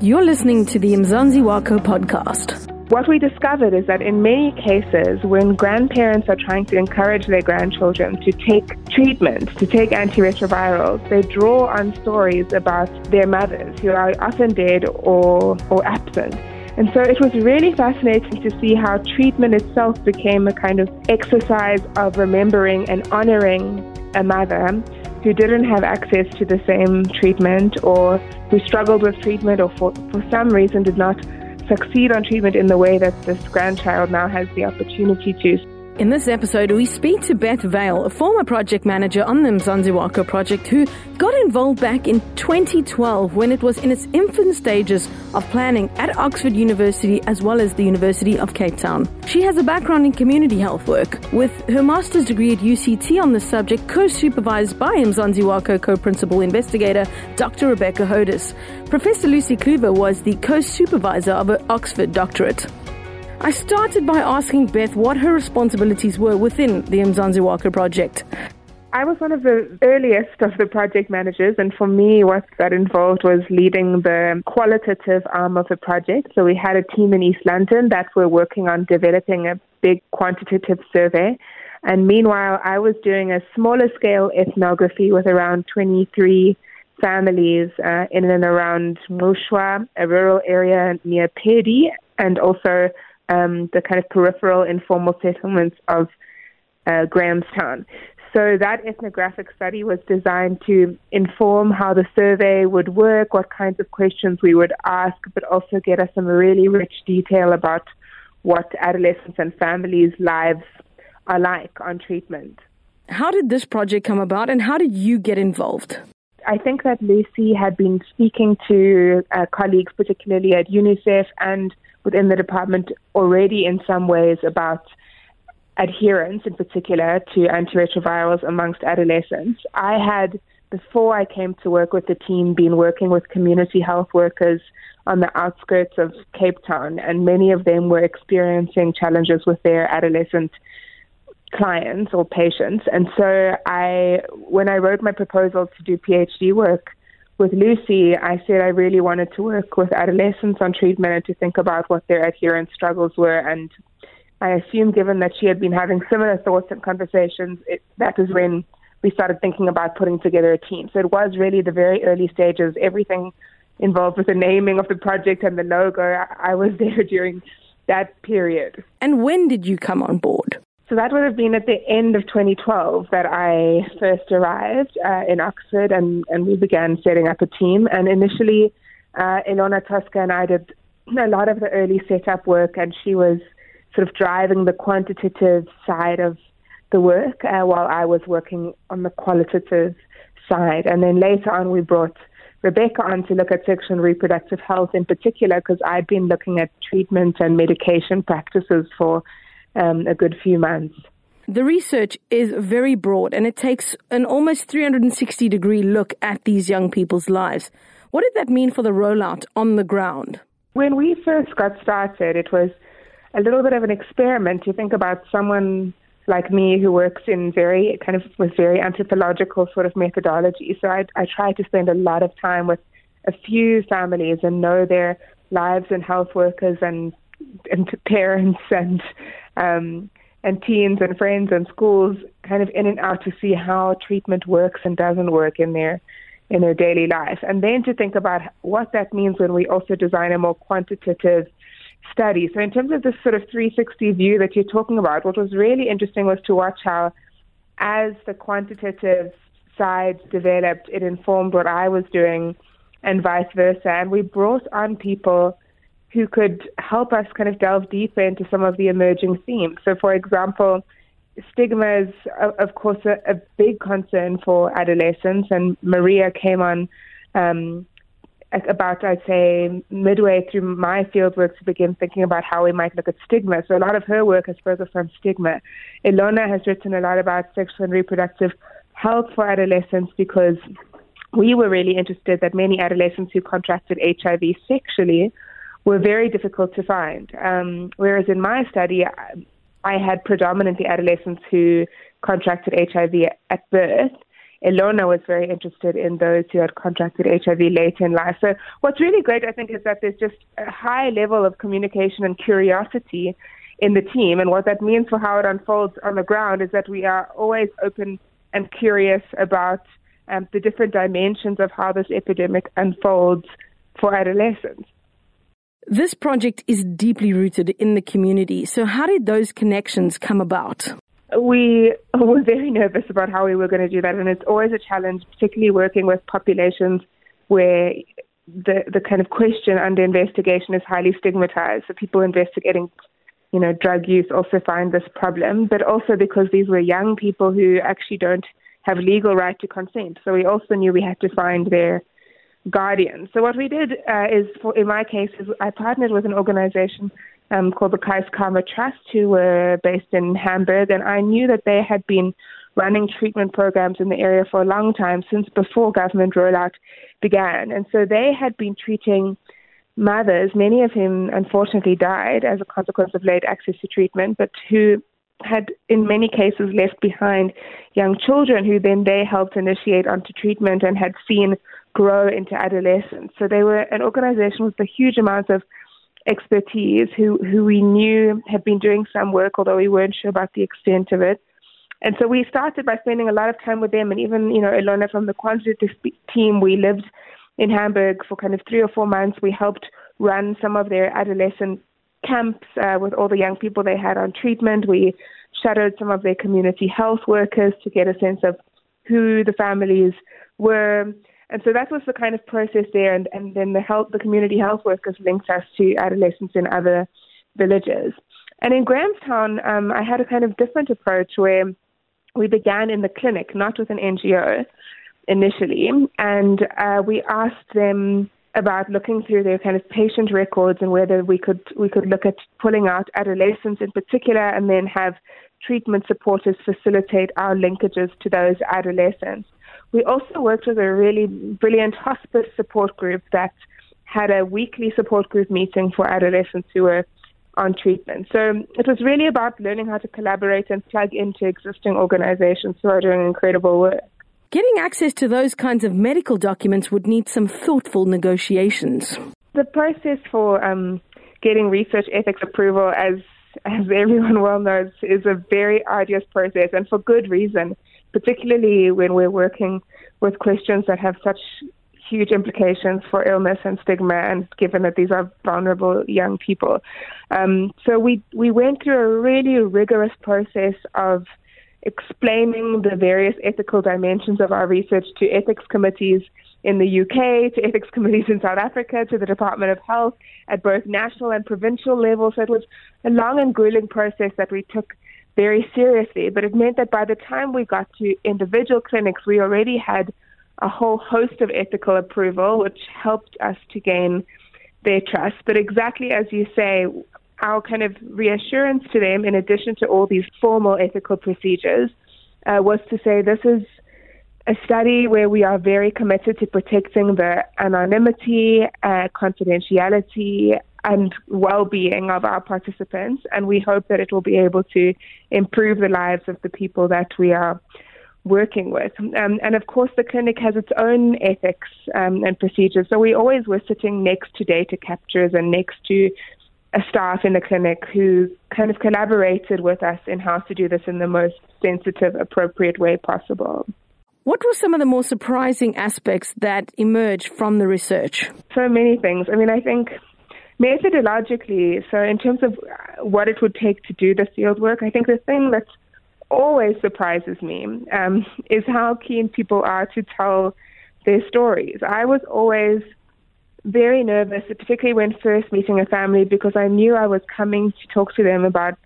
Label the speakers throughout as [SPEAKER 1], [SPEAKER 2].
[SPEAKER 1] You're listening to the Mzantsi Wakho podcast.
[SPEAKER 2] What we discovered is that in many cases, when grandparents are trying to encourage their grandchildren to take treatment, to take antiretrovirals, they draw on stories about their mothers who are often dead or, or absent. And so it was really fascinating to see how treatment itself became a kind of exercise of remembering and honoring a mother who didn't have access to the same treatment or who struggled with treatment or for, for some reason did not succeed on treatment in the way that this grandchild now has the opportunity to.
[SPEAKER 1] In this episode, we speak to Beth Vale, a former project manager on the Mzantsi Wakho project, who got involved back in 2012 when it was in its infant stages of planning at Oxford University as well as the University of Cape Town. She has a background in community health work, with her master's degree at UCT on the subject co-supervised by Mzantsi Wakho co-principal investigator Dr. Rebecca Hodes. Professor Lucie Cluver was the co-supervisor of her Oxford doctorate. I started by asking Beth what her responsibilities were within the Mzantsi Wakho project.
[SPEAKER 2] I was one of the earliest of the project managers, and for me, what that involved was leading the qualitative arm of the project. So we had a team in East London that were working on developing a big quantitative survey. And meanwhile, I was doing a smaller scale ethnography with around 23 families uh, in and around Mushwa, a rural area near Peddie, and also um, the kind of peripheral informal settlements of uh, Grahamstown. So that ethnographic study was designed to inform how the survey would work, what kinds of questions we would ask, but also get us some really rich detail about what adolescents and families' lives are like on treatment.
[SPEAKER 1] How did this project come about and how did you get involved?
[SPEAKER 2] I think that Lucie had been speaking to uh, colleagues, particularly at UNICEF and within the department already in some ways about adherence in particular to antiretrovirals amongst adolescents. I had, before I came to work with the team, been working with community health workers on the outskirts of Cape Town, and many of them were experiencing challenges with their adolescent clients or patients. And so I, when I wrote my proposal to do PhD work, with Lucie, I said I really wanted to work with adolescents on treatment and to think about what their adherence struggles were. And I assume, given that she had been having similar thoughts and conversations, it, that is when we started thinking about putting together a team. So it was really the very early stages, everything involved with the naming of the project and the logo. I, I was there during that period.
[SPEAKER 1] And when did you come on board?
[SPEAKER 2] So that would have been at the end of 2012 that I first arrived uh, in Oxford and, and we began setting up a team. And initially, uh, Elona Toska and I did a lot of the early setup work, and she was sort of driving the quantitative side of the work uh, while I was working on the qualitative side. And then later on, we brought Rebecca on to look at sexual and reproductive health in particular because I'd been looking at treatment and medication practices for um, a good few months.
[SPEAKER 1] The research is very broad and it takes an almost 360 degree look at these young people's lives. What did that mean for the rollout on the ground?
[SPEAKER 2] When we first got started, it was a little bit of an experiment. You think about someone like me who works in very kind of with very anthropological sort of methodology. So I, I try to spend a lot of time with a few families and know their lives and health workers and and parents and um, and teens and friends and schools kind of in and out to see how treatment works and doesn't work in their in their daily life, and then to think about what that means when we also design a more quantitative study. So, in terms of this sort of 360 view that you're talking about, what was really interesting was to watch how, as the quantitative side developed, it informed what I was doing, and vice versa. And we brought on people who could help us kind of delve deeper into some of the emerging themes. So, for example, stigma is, of course, a, a big concern for adolescents, and Maria came on um, about, I'd say, midway through my fieldwork to begin thinking about how we might look at stigma. So, a lot of her work has focused on stigma. Elona has written a lot about sexual and reproductive health for adolescents because we were really interested that many adolescents who contracted HIV sexually were very difficult to find. Um, whereas in my study, I had predominantly adolescents who contracted HIV at birth. Elona was very interested in those who had contracted HIV late in life. So what's really great, I think, is that there's just a high level of communication and curiosity in the team. And what that means for how it unfolds on the ground is that we are always open and curious about um, the different dimensions of how this epidemic unfolds for adolescents.
[SPEAKER 1] This project is deeply rooted in the community. So, how did those connections come about?
[SPEAKER 2] We were very nervous about how we were going to do that, and it's always a challenge, particularly working with populations where the the kind of question under investigation is highly stigmatized. So people investigating, you know, drug use also find this problem, but also because these were young people who actually don't have legal right to consent. So we also knew we had to find their guardian. So what we did uh, is, for, in my case, is I partnered with an organization um, called the Keiskamma Trust, who were based in Hamburg, and I knew that they had been running treatment programs in the area for a long time, since before government rollout began. And so they had been treating mothers, many of whom unfortunately died as a consequence of late access to treatment, but who had in many cases left behind young children who then they helped initiate onto treatment and had seen grow into adolescence. So they were an organization with a huge amount of expertise who, who we knew had been doing some work, although we weren't sure about the extent of it. And so we started by spending a lot of time with them, and even, you know, Elona from the quantitative team, we lived in Hamburg for kind of three or four months. We helped run some of their adolescent camps uh, with all the young people they had on treatment. We shadowed some of their community health workers to get a sense of who the families were. And so that was the kind of process there. And, and then the health, the community health workers linked us to adolescents in other villages. And in Grahamstown, um, I had a kind of different approach where we began in the clinic, not with an NGO initially. And uh, we asked them about looking through their kind of patient records and whether we could we could look at pulling out adolescents in particular and then have treatment supporters facilitate our linkages to those adolescents. We also worked with a really brilliant hospice support group that had a weekly support group meeting for adolescents who were on treatment. So it was really about learning how to collaborate and plug into existing organizations who are doing incredible work.
[SPEAKER 1] Getting access to those kinds of medical documents would need some thoughtful negotiations.
[SPEAKER 2] The process for um, getting research ethics approval, as as everyone well knows, is a very arduous process, and for good reason particularly when we're working with questions that have such huge implications for illness and stigma, and given that these are vulnerable young people. Um, so we we went through a really rigorous process of explaining the various ethical dimensions of our research to ethics committees in the UK, to ethics committees in South Africa, to the Department of Health at both national and provincial levels. So it was a long and grueling process that we took very seriously. But it meant that by the time we got to individual clinics, we already had a whole host of ethical approval, which helped us to gain their trust. But exactly as you say, our kind of reassurance to them, in addition to all these formal ethical procedures, uh, was to say this is a study where we are very committed to protecting the anonymity, uh, confidentiality, and well-being of our participants, and we hope that it will be able to improve the lives of the people that we are working with. Um, and of course, the clinic has its own ethics um, and procedures. So we always were sitting next to data captures and next to a staff in the clinic who kind of collaborated with us in how to do this in the most sensitive, appropriate way possible.
[SPEAKER 1] What were some of the more surprising aspects that emerged from the research?
[SPEAKER 2] So many things. I mean, I think Methodologically, so in terms of what it would take to do the field work, I think the thing that always surprises me um, is how keen people are to tell their stories. I was always very nervous, particularly when first meeting a family, because I knew I was coming to talk to them about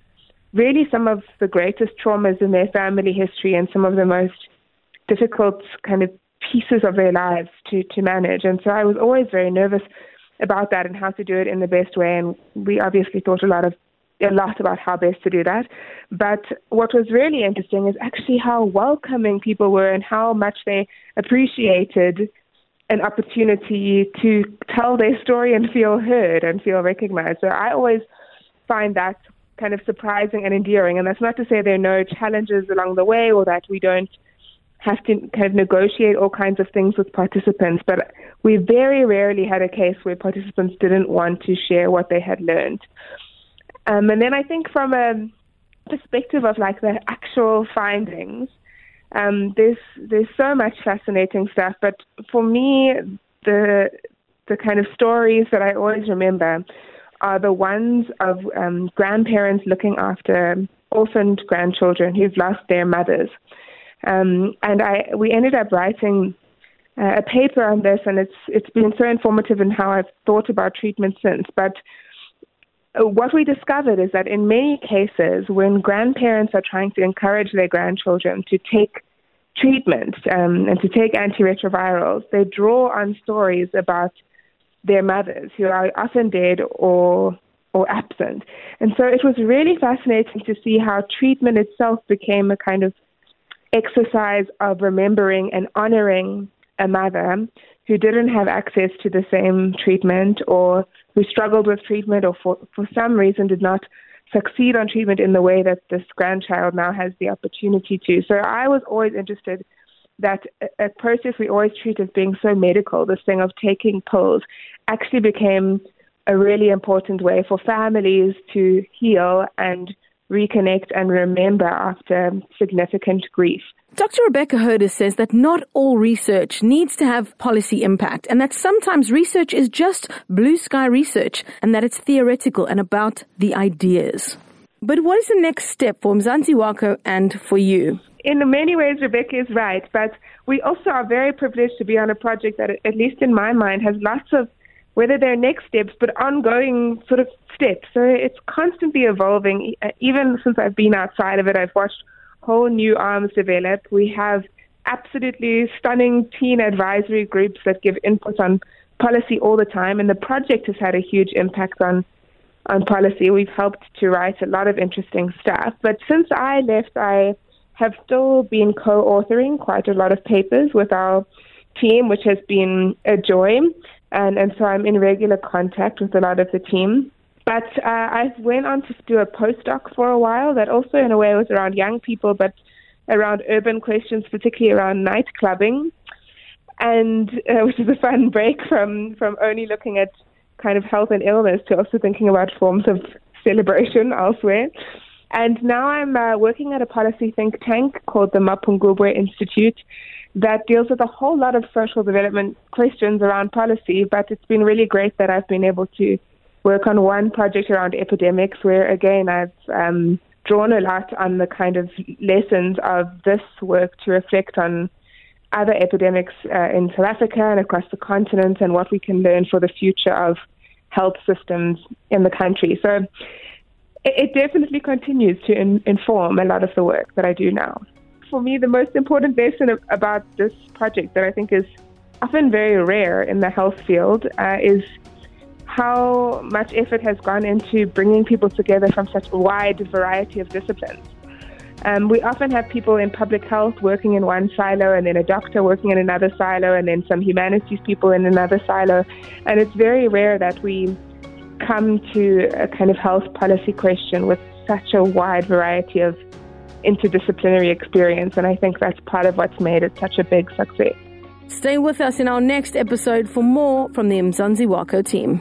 [SPEAKER 2] really some of the greatest traumas in their family history and some of the most difficult kind of pieces of their lives to, to manage. And so I was always very nervous about that and how to do it in the best way. And we obviously thought a lot of a lot about how best to do that. But what was really interesting is actually how welcoming people were and how much they appreciated an opportunity to tell their story and feel heard and feel recognized. So I always find that kind of surprising and endearing. And that's not to say there are no challenges along the way or that we don't have to kind of negotiate all kinds of things with participants, but we very rarely had a case where participants didn't want to share what they had learned. Um, and then I think from a perspective of like the actual findings, um, there's there's so much fascinating stuff. But for me, the the kind of stories that I always remember are the ones of um, grandparents looking after orphaned grandchildren who've lost their mothers. Um, and I we ended up writing uh, a paper on this, and it's it's been so informative in how I've thought about treatment since. But uh, what we discovered is that in many cases, when grandparents are trying to encourage their grandchildren to take treatment um, and to take antiretrovirals, they draw on stories about their mothers who are often dead or or absent. And so it was really fascinating to see how treatment itself became a kind of exercise of remembering and honoring a mother who didn't have access to the same treatment or who struggled with treatment or for, for some reason did not succeed on treatment in the way that this grandchild now has the opportunity to. So I was always interested that a, process we always treat as being so medical, this thing of taking pills, actually became a really important way for families to heal and reconnect and remember after significant grief.
[SPEAKER 1] Dr. Rebecca Hodes says that not all research needs to have policy impact and that sometimes research is just blue sky research and that it's theoretical and about the ideas. But what is the next step for Mzantsi Wakho and for you?
[SPEAKER 2] In many ways, Rebecca is right, but we also are very privileged to be on a project that, at least in my mind, has lots of whether they're next steps, but ongoing sort of steps. So it's constantly evolving. Uh, even since I've been outside of it, I've watched whole new arms develop. We have absolutely stunning teen advisory groups that give input on policy all the time, and the project has had a huge impact on on policy. We've helped to write a lot of interesting stuff. But since I left, I have still been co-authoring quite a lot of papers with our team, which has been a joy. And, and so I'm in regular contact with a lot of the team. But uh, I went on to do a postdoc for a while that also, in a way, was around young people, but around urban questions, particularly around night clubbing, and uh, which is a fun break from from only looking at kind of health and illness to also thinking about forms of celebration elsewhere. And now I'm uh, working at a policy think tank called the Mapungubwe Institute that deals with a whole lot of social development questions around policy. But it's been really great that I've been able to work on one project around epidemics where, again, I've um, drawn a lot on the kind of lessons of this work to reflect on other epidemics uh, in South Africa and across the continent and what we can learn for the future of health systems in the country. So it, it definitely continues to in, inform a lot of the work that I do now. For me, the most important lesson about this project that I think is often very rare in the health field uh, is how much effort has gone into bringing people together from such a wide variety of disciplines. Um, we often have people in public health working in one silo, and then a doctor working in another silo, and then some humanities people in another silo. And it's very rare that we come to a kind of health policy question with such a wide variety of interdisciplinary experience. And I think that's part of what's made it such a big success.
[SPEAKER 1] Stay with us in our next episode for more from the Mzantsi Wakho team.